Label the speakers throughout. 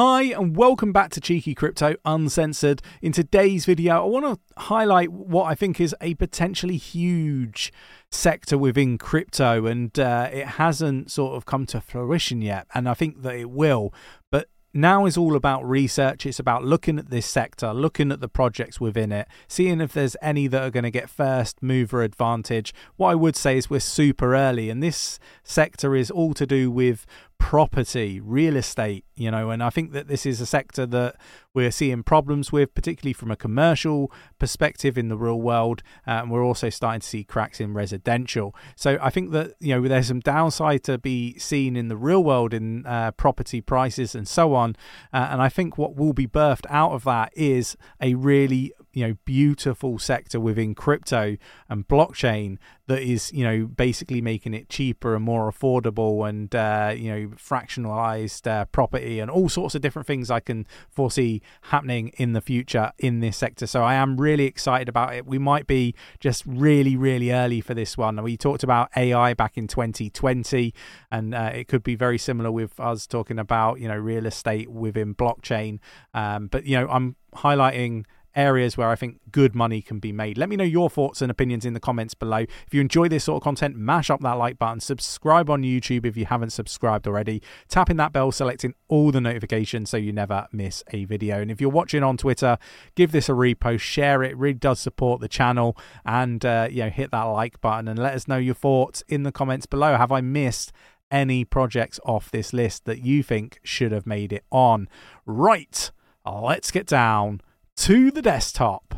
Speaker 1: Hi, and welcome back to Cheeky Crypto Uncensored. In today's video, I want to highlight what I think is a potentially huge sector within crypto, and uh, it hasn't sort of come to fruition yet, and I think that it will. But now is all about research. It's about looking at this sector, looking at the projects within it, seeing if there's any that are going to get first mover advantage. What I would say is we're super early, and this sector is all to do with property, real estate, you know, and I think that this is a sector that we're seeing problems with, particularly from a commercial perspective in the real world. Uh, and we're also starting to see cracks in residential. So I think that, you know, there's some downside to be seen in the real world in uh, property prices and so on. Uh, and I think what will be birthed out of that is a really you know beautiful sector within crypto and blockchain that is you know basically making it cheaper and more affordable and uh, you know fractionalized uh, property and all sorts of different things I can foresee happening in the future in this sector. So I am really excited about it. We might be just really really early for this one. We talked about AI back in 2020, and uh, it could be very similar with us talking about you know real estate within blockchain. Um, but you know I'm highlighting areas where I think good money can be made. Let me know your thoughts and opinions in the comments below. If you enjoy this sort of content, mash up that like button, subscribe on YouTube if you haven't subscribed already, tapping that bell, selecting all the notifications so you never miss a video. And if you're watching on Twitter, give this a repost, share it. really does support the channel, and uh, you know hit that like button and let us know your thoughts in the comments below. Have I missed? Any projects off this list that you think should have made it on? Right, let's get down to the desktop.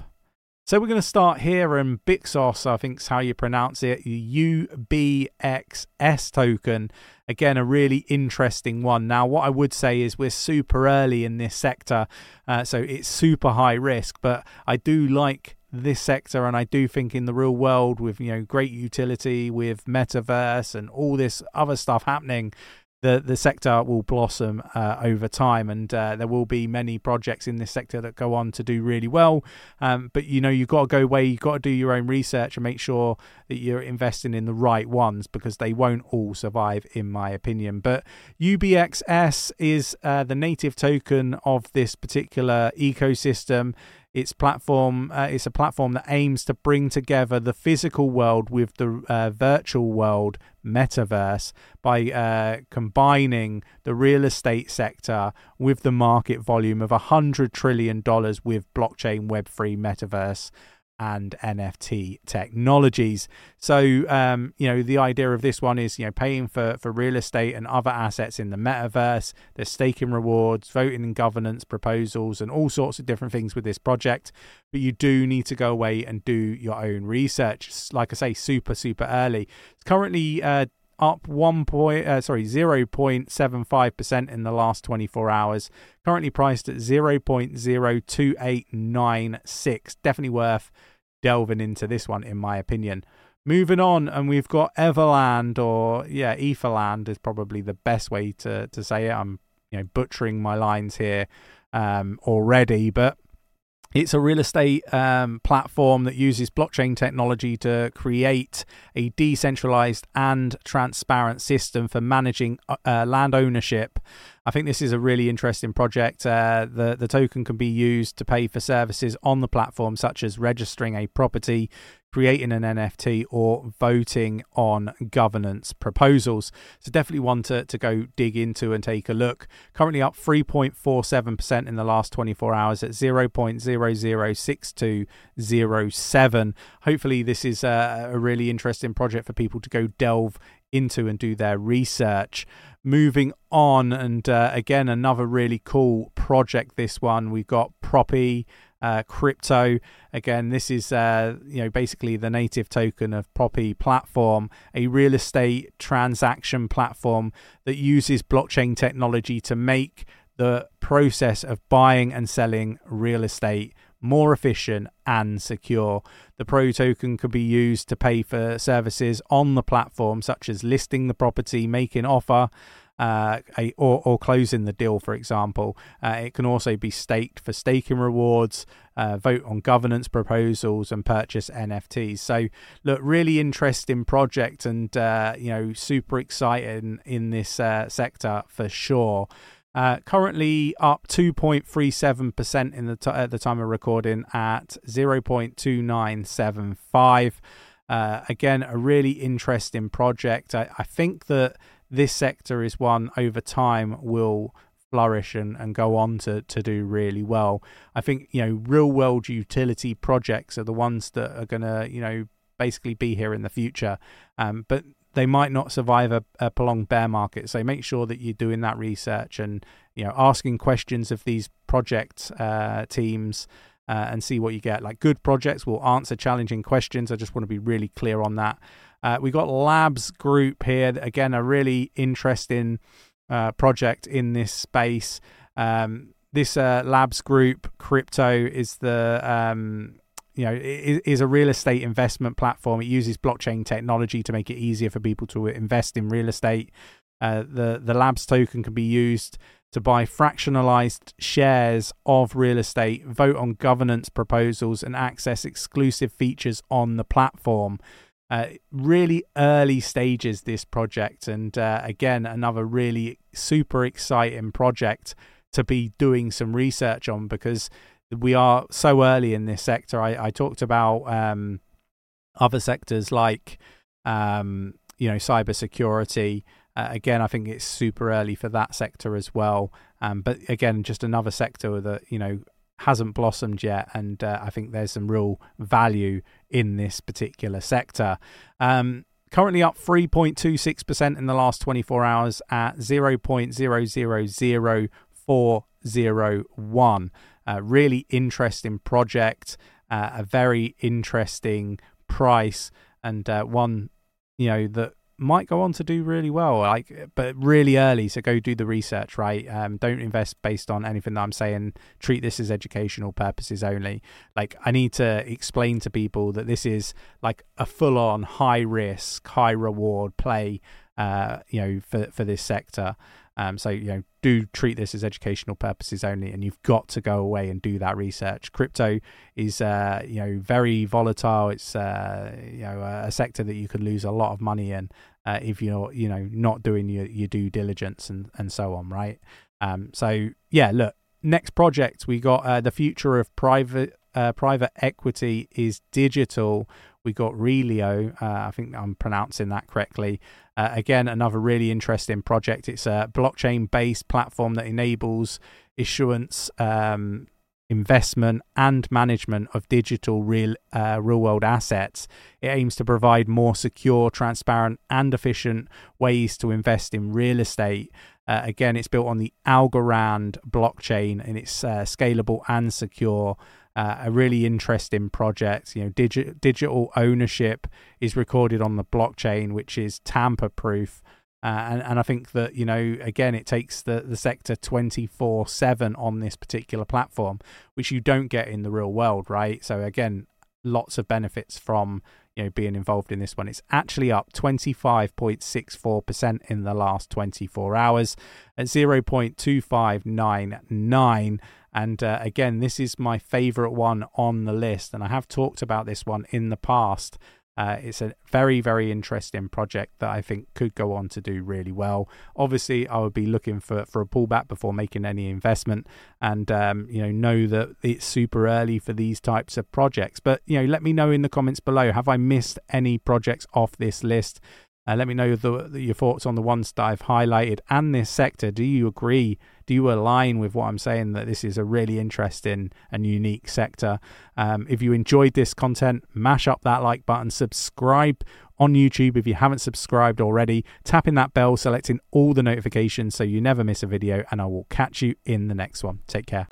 Speaker 1: So we're going to start here in Bixos, I think is how you pronounce it, UBXS token. Again, a really interesting one. Now, what I would say is we're super early in this sector, uh, so it's super high risk, but I do like this sector and I do think in the real world with you know great utility with metaverse and all this other stuff happening the the sector will blossom uh, over time, and uh, there will be many projects in this sector that go on to do really well. Um, but you know, you've got to go away, you've got to do your own research and make sure that you're investing in the right ones because they won't all survive, in my opinion. But UBXS is uh, the native token of this particular ecosystem. Its platform uh, it's a platform that aims to bring together the physical world with the uh, virtual world metaverse by uh, combining the real estate sector with the market volume of $100 trillion with blockchain web3 metaverse and NFT technologies. So, um, you know, the idea of this one is, you know, paying for, for real estate and other assets in the metaverse. There's staking rewards, voting and governance proposals, and all sorts of different things with this project. But you do need to go away and do your own research. Like I say, super, super early. It's currently uh, up one point, uh, sorry, 0.75% in the last 24 hours. Currently priced at 0.02896. Definitely worth delving into this one, in my opinion. Moving on, and we've got Everland, or yeah, Etherland is probably the best way to to say it. I'm you know butchering my lines here um, already, but it's a real estate um, platform that uses blockchain technology to create a decentralized and transparent system for managing uh, uh, land ownership. I think this is a really interesting project. Uh, the the token can be used to pay for services on the platform, such as registering a property, creating an NFT or voting on governance proposals. So definitely one to, to go dig into and take a look. Currently up 3.47% in the last 24 hours at 0.006207. Hopefully this is a, a really interesting project for people to go delve into and do their research. Moving on, and uh, again, another really cool project. This one we've got Propy uh, crypto. Again, this is uh, you know basically the native token of Propy platform, a real estate transaction platform that uses blockchain technology to make the process of buying and selling real estate more efficient and secure. The Pro token could be used to pay for services on the platform, such as listing the property, making offer, uh, a, or, or closing the deal, for example. Uh, it can also be staked for staking rewards, uh, vote on governance proposals, and purchase NFTs. So, look, really interesting project, and uh, you know, super exciting in this uh, sector for sure. Uh, currently up 2.37% in the t- at the time of recording at 0.2975. Uh, again, a really interesting project. I, I think that this sector is one over time will flourish and, and go on to, to do really well. I think, you know, real world utility projects are the ones that are going to, you know, basically be here in the future. Um, but they might not survive a, a, prolonged bear market. So make sure that you're doing that research and, you know, asking questions of these project uh, teams. Uh, and see what you get. Like good projects will answer challenging questions. I just want to be really clear on that. Uh, we got Labs Group here. Again, a really interesting uh, project in this space. Um, this uh, Labs Group crypto is the um, you know is, is, a real estate investment platform. It uses blockchain technology to make it easier for people to invest in real estate. Uh, the the Labs token can be used to buy fractionalized shares of real estate, vote on governance proposals, and access exclusive features on the platform. Uh, really early stages this project. And uh, again another really super exciting project to be doing some research on because we are so early in this sector. I, I talked about um, other sectors like um, you know cybersecurity. Uh, again i think it's super early for that sector as well. Um, but again just another sector that you know hasn't blossomed yet, and uh, I think there's some real value in this particular sector. Um, currently up 3.26% in the last 24 hours at 0.000401. Uh, really interesting project, uh, a very interesting price, and uh, one you know that might go on to do really well like but really early so go do the research right? Um, don't invest based on anything that i'm saying. Treat this as educational purposes only. Like i need to explain to people that this is like a full on high risk high reward play uh, you know for for this sector um, so you know, do treat this as educational purposes only, and you've got to go away and do that research. Crypto is uh, you know very volatile. It's uh, you know a sector that you could lose a lot of money in uh, if you're you know not doing your, your due diligence and and so on, right? Um, so yeah, look, next project we got uh, the future of private uh, private equity is digital. We got Realio. Uh, I think I'm pronouncing that correctly. Uh, again, another really interesting project. It's a blockchain based platform that enables issuance, um, investment, and management of digital real uh, real world assets. It aims to provide more secure, transparent, and efficient ways to invest in real estate. Uh, again, it's built on the Algorand blockchain and it's uh, scalable and secure uh, a really interesting project. You know, digi- digital ownership is recorded on the blockchain, which is tamper proof. Uh, and, and I think that, you know, again, it takes the, the sector 24 7 on this particular platform, which you don't get in the real world, right? So, again, lots of benefits from you know being involved in this one it's actually up 25.64% in the last 24 hours at 0.2599 and uh, again, this is my favorite one on the list. And I have talked about this one in the past. Uh, it's a very, very interesting project that I think could go on to do really well. Obviously, I would be looking for, for a pullback before making any investment, and um, you know know that it's super early for these types of projects. But you know, let me know in the comments below. Have I missed any projects off this list? Uh, let me know the, the, your thoughts on the ones that I've highlighted and this sector. Do you agree? Do you align with what I'm saying that this is a really interesting and unique sector? Um, if you enjoyed this content, mash up that like button, subscribe on YouTube if you haven't subscribed already, tapping that bell, selecting all the notifications so you never miss a video, and I will catch you in the next one. Take care.